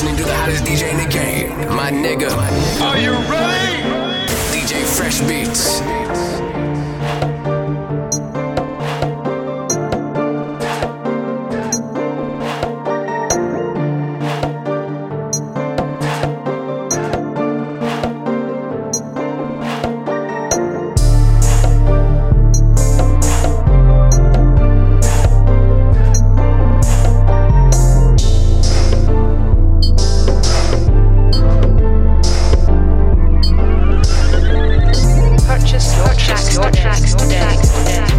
listening to the hottest DJ in the game, my nigga. Are you ready? purchase your tracks your tracks.